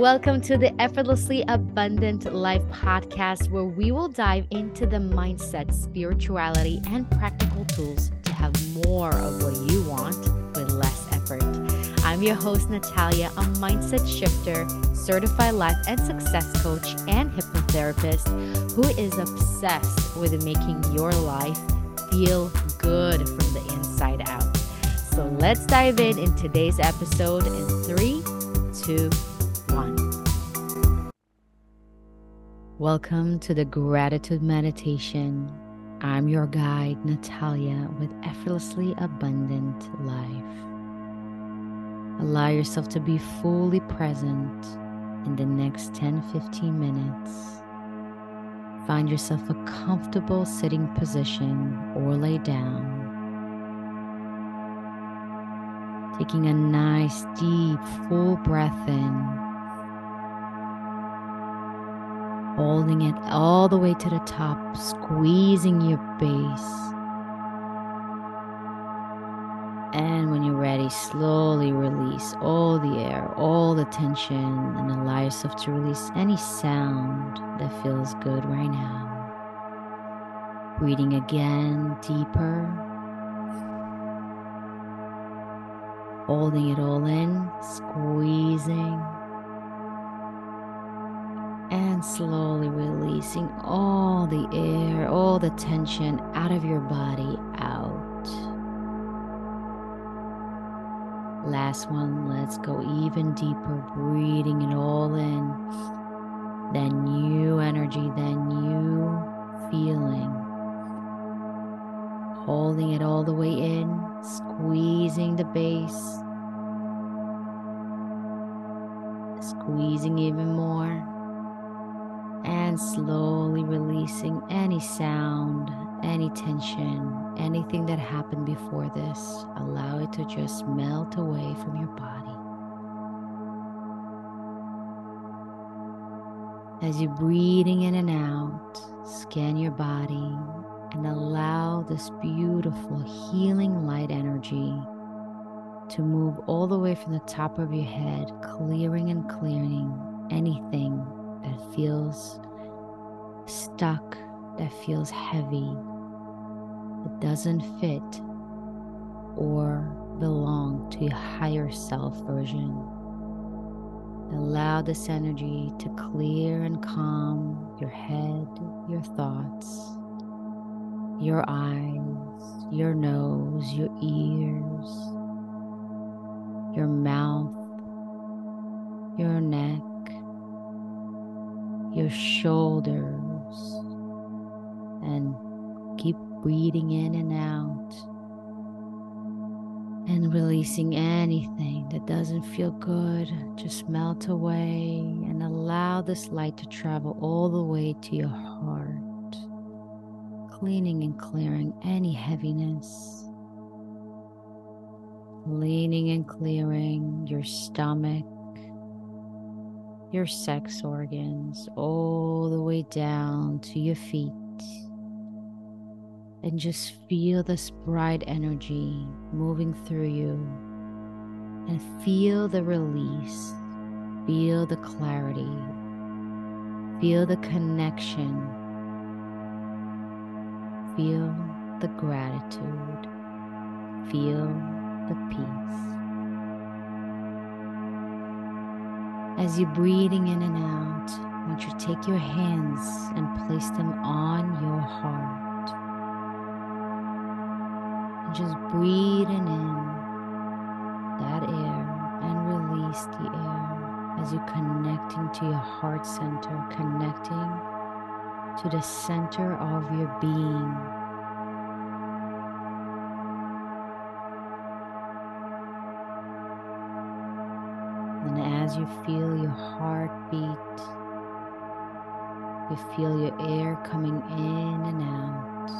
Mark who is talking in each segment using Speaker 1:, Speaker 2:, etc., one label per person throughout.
Speaker 1: Welcome to the Effortlessly Abundant Life podcast, where we will dive into the mindset, spirituality, and practical tools to have more of what you want with less effort. I'm your host, Natalia, a mindset shifter, certified life and success coach, and hypnotherapist who is obsessed with making your life feel good from the inside out. So let's dive in in today's episode in three, two, Welcome to the Gratitude Meditation. I'm your guide, Natalia, with Effortlessly Abundant Life. Allow yourself to be fully present in the next 10 15 minutes. Find yourself a comfortable sitting position or lay down. Taking a nice, deep, full breath in holding it all the way to the top, squeezing your base. And when you're ready, slowly release all the air, all the tension, and allow yourself to release any sound that feels good right now. Breathing again deeper. Holding it all in, squeezing and slowly releasing all the air, all the tension out of your body out. Last one, let's go even deeper, breathing it all in. Then new energy, then new feeling. Holding it all the way in, squeezing the base, squeezing even more and slowly releasing any sound, any tension, anything that happened before this. Allow it to just melt away from your body. As you're breathing in and out, scan your body and allow this beautiful healing light energy to move all the way from the top of your head, clearing and clearing anything that feels stuck, that feels heavy, that doesn't fit or belong to your higher self version. Allow this energy to clear and calm your head, your thoughts, your eyes, your nose, your ears, your mouth, your neck, your shoulders and keep breathing in and out and releasing anything that doesn't feel good. Just melt away and allow this light to travel all the way to your heart, cleaning and clearing any heaviness. Cleaning and clearing your stomach, your sex organs all the way down to your feet. And just feel this bright energy moving through you. And feel the release. Feel the clarity. Feel the connection. Feel the gratitude. Feel the peace. As you're breathing in and out, I want you to take your hands and place them on your heart. And just breathing in that air and release the air as you're connecting to your heart center, connecting to the center of your being. As you feel your heart beat, you feel your air coming in and out.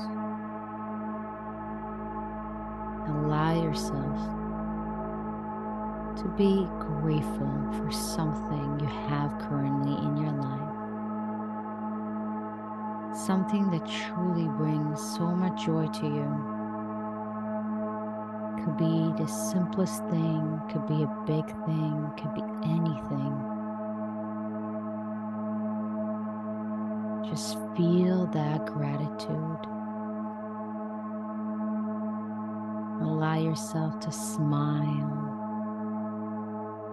Speaker 1: Allow yourself to be grateful for something you have currently in your life. Something that truly brings so much joy to you could be the simplest thing, could be a big thing, could be anything. Just feel that gratitude. Allow yourself to smile.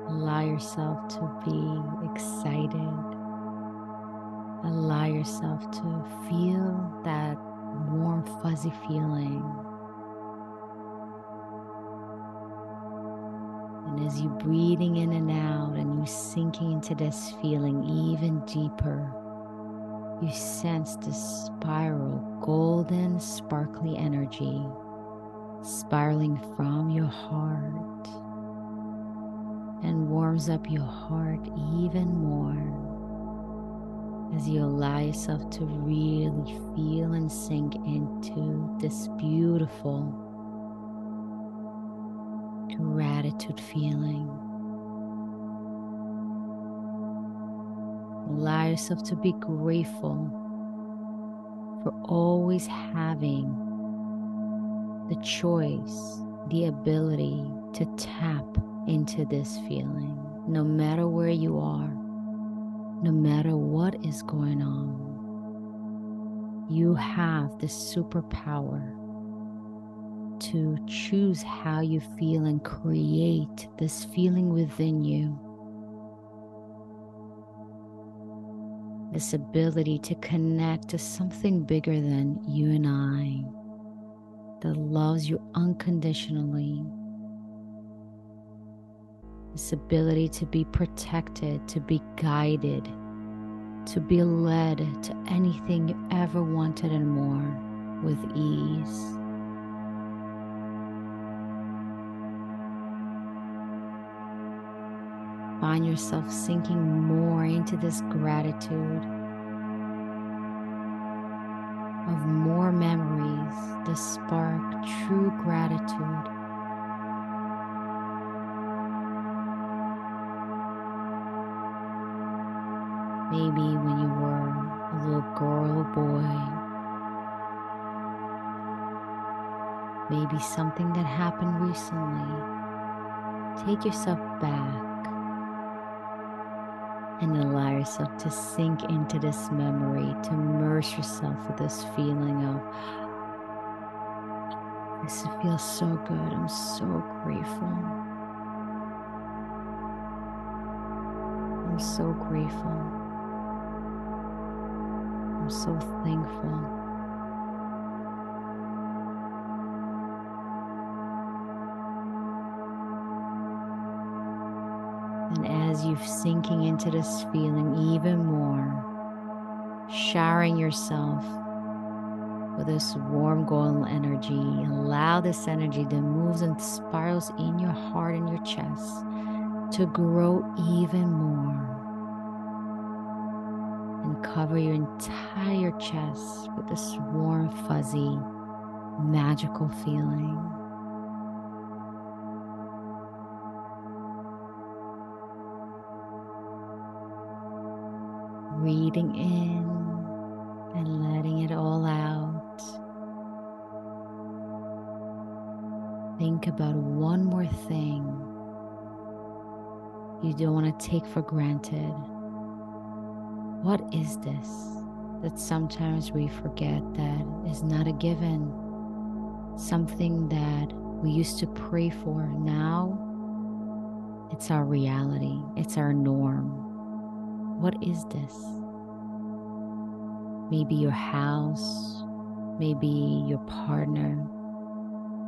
Speaker 1: Allow yourself to be excited. Allow yourself to feel that warm, fuzzy feeling And as you breathing in and out and you sinking into this feeling even deeper, you sense this spiral, golden, sparkly energy spiraling from your heart and warms up your heart even more as you allow yourself to really feel and sink into this beautiful gratitude feeling. Allow yourself to be grateful for always having the choice, the ability to tap into this feeling, no matter where you are no matter what is going on, you have the superpower to choose how you feel and create this feeling within you. This ability to connect to something bigger than you and I that loves you unconditionally this ability to be protected, to be guided, to be led to anything you ever wanted and more with ease. Find yourself sinking more into this gratitude of more memories, the spark, true gratitude Maybe when you were a little girl or boy. Maybe something that happened recently. Take yourself back and allow yourself to sink into this memory, to immerse yourself with this feeling of, this feels so good. I'm so grateful. I'm so grateful. I'm so thankful. As you're sinking into this feeling even more, showering yourself with this warm golden energy, allow this energy that moves and spirals in your heart and your chest to grow even more and cover your entire chest with this warm, fuzzy, magical feeling. Breathing in and letting it all out. Think about one more thing you don't want to take for granted. What is this that sometimes we forget that is not a given? Something that we used to pray for. Now it's our reality, it's our norm. What is this? Maybe your house, maybe your partner,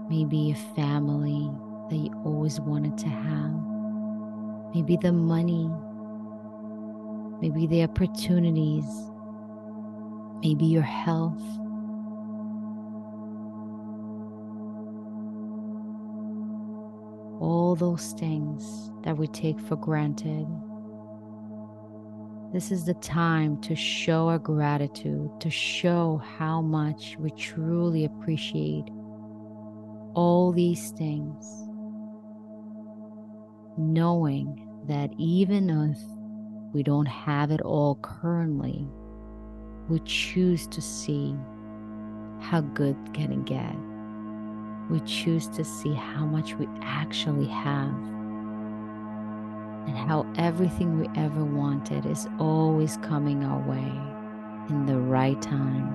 Speaker 1: maybe a family that you always wanted to have, maybe the money maybe the opportunities, maybe your health. All those things that we take for granted. This is the time to show our gratitude, to show how much we truly appreciate all these things, knowing that even if we don't have it all currently, we choose to see how good can it get. We choose to see how much we actually have and how everything we ever wanted is always coming our way. in the right time.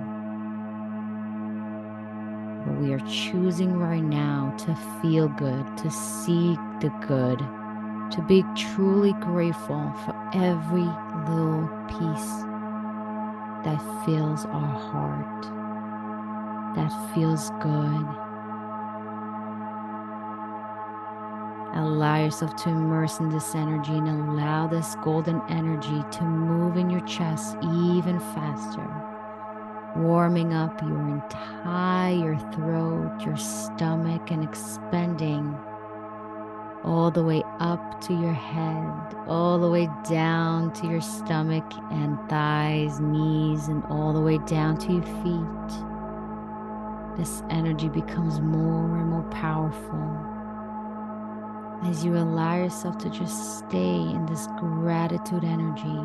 Speaker 1: But we are choosing right now to feel good, to see the good, to be truly grateful for every little piece that fills our heart, that feels good. Allow yourself to immerse in this energy and allow this golden energy to move in your chest even faster, warming up your entire throat, your stomach, and expanding all the way up to your head, all the way down to your stomach and thighs, knees, and all the way down to your feet. This energy becomes more and more powerful as you allow yourself to just stay in this gratitude energy,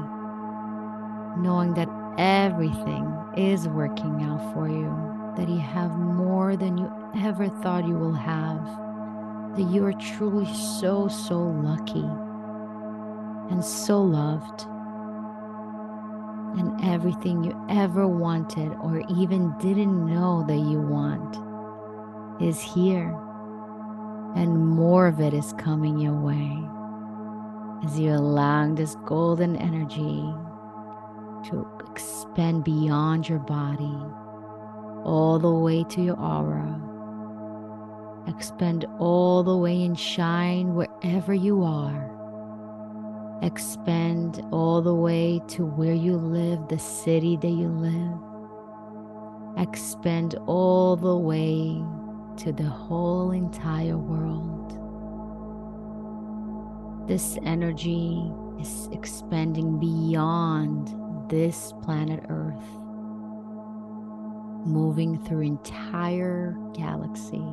Speaker 1: knowing that everything is working out for you, that you have more than you ever thought you will have that you are truly so, so lucky and so loved. And everything you ever wanted or even didn't know that you want is here. And more of it is coming your way as you allow this golden energy to expand beyond your body, all the way to your aura Expand all the way and shine wherever you are. Expand all the way to where you live, the city that you live. Expand all the way to the whole entire world. This energy is expanding beyond this planet Earth, moving through entire galaxy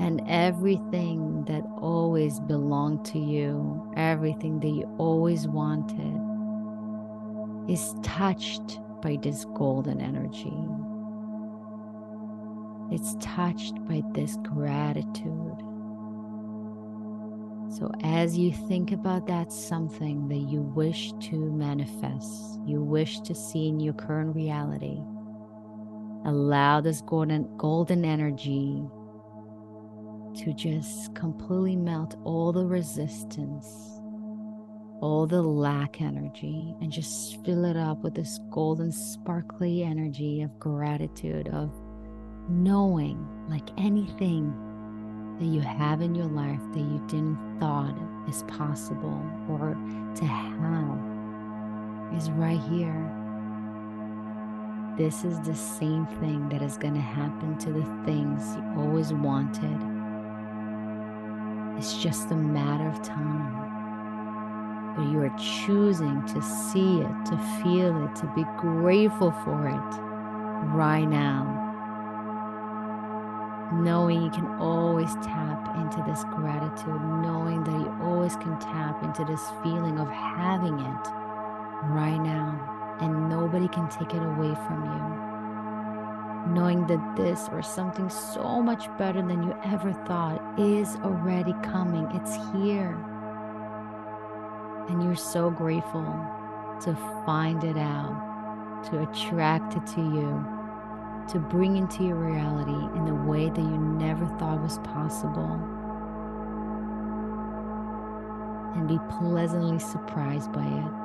Speaker 1: and everything that always belonged to you, everything that you always wanted, is touched by this golden energy. It's touched by this gratitude. So, as you think about that something that you wish to manifest, you wish to see in your current reality, allow this golden, golden energy to just completely melt all the resistance, all the lack energy, and just fill it up with this golden, sparkly energy of gratitude, of knowing like anything that you have in your life that you didn't thought is possible or to have is right here. This is the same thing that is going to happen to the things you always wanted it's just a matter of time. But you are choosing to see it, to feel it, to be grateful for it right now. Knowing you can always tap into this gratitude, knowing that you always can tap into this feeling of having it right now, and nobody can take it away from you knowing that this or something so much better than you ever thought is already coming. It's here. And you're so grateful to find it out, to attract it to you, to bring into your reality in a way that you never thought was possible. And be pleasantly surprised by it.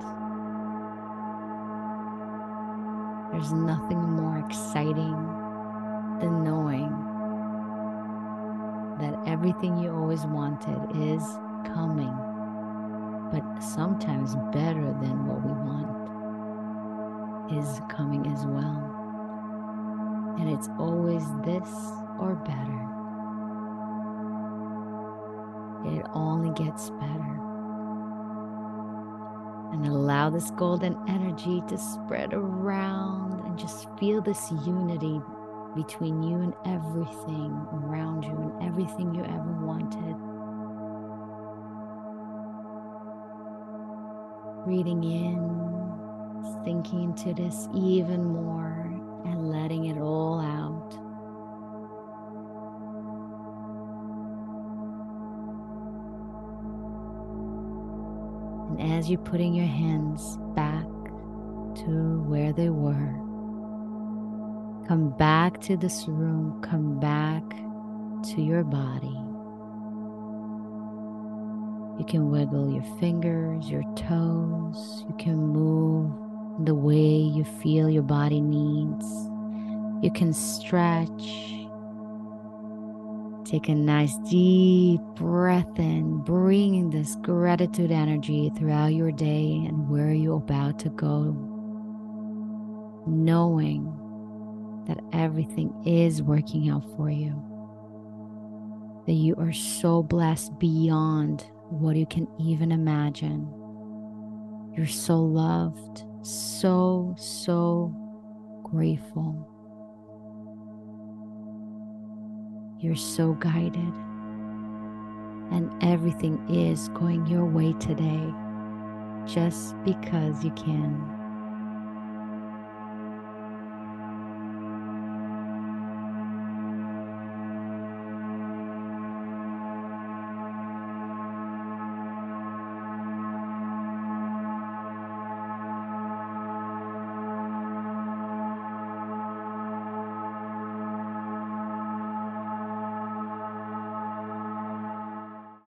Speaker 1: There's nothing more exciting than knowing that everything you always wanted is coming, but sometimes better than what we want is coming as well. And it's always this or better. It only gets better and allow this golden energy to spread around and just feel this unity between you and everything around you and everything you ever wanted. Breathing in, sinking into this even more, and letting it all out. And as you're putting your hands back to where they were. Come back to this room, come back to your body. You can wiggle your fingers, your toes. You can move the way you feel your body needs. You can stretch. Take a nice deep breath in, bringing this gratitude energy throughout your day and where you're about to go. Knowing that everything is working out for you. That you are so blessed beyond what you can even imagine. You're so loved, so, so grateful. You're so guided, and everything is going your way today just because you can.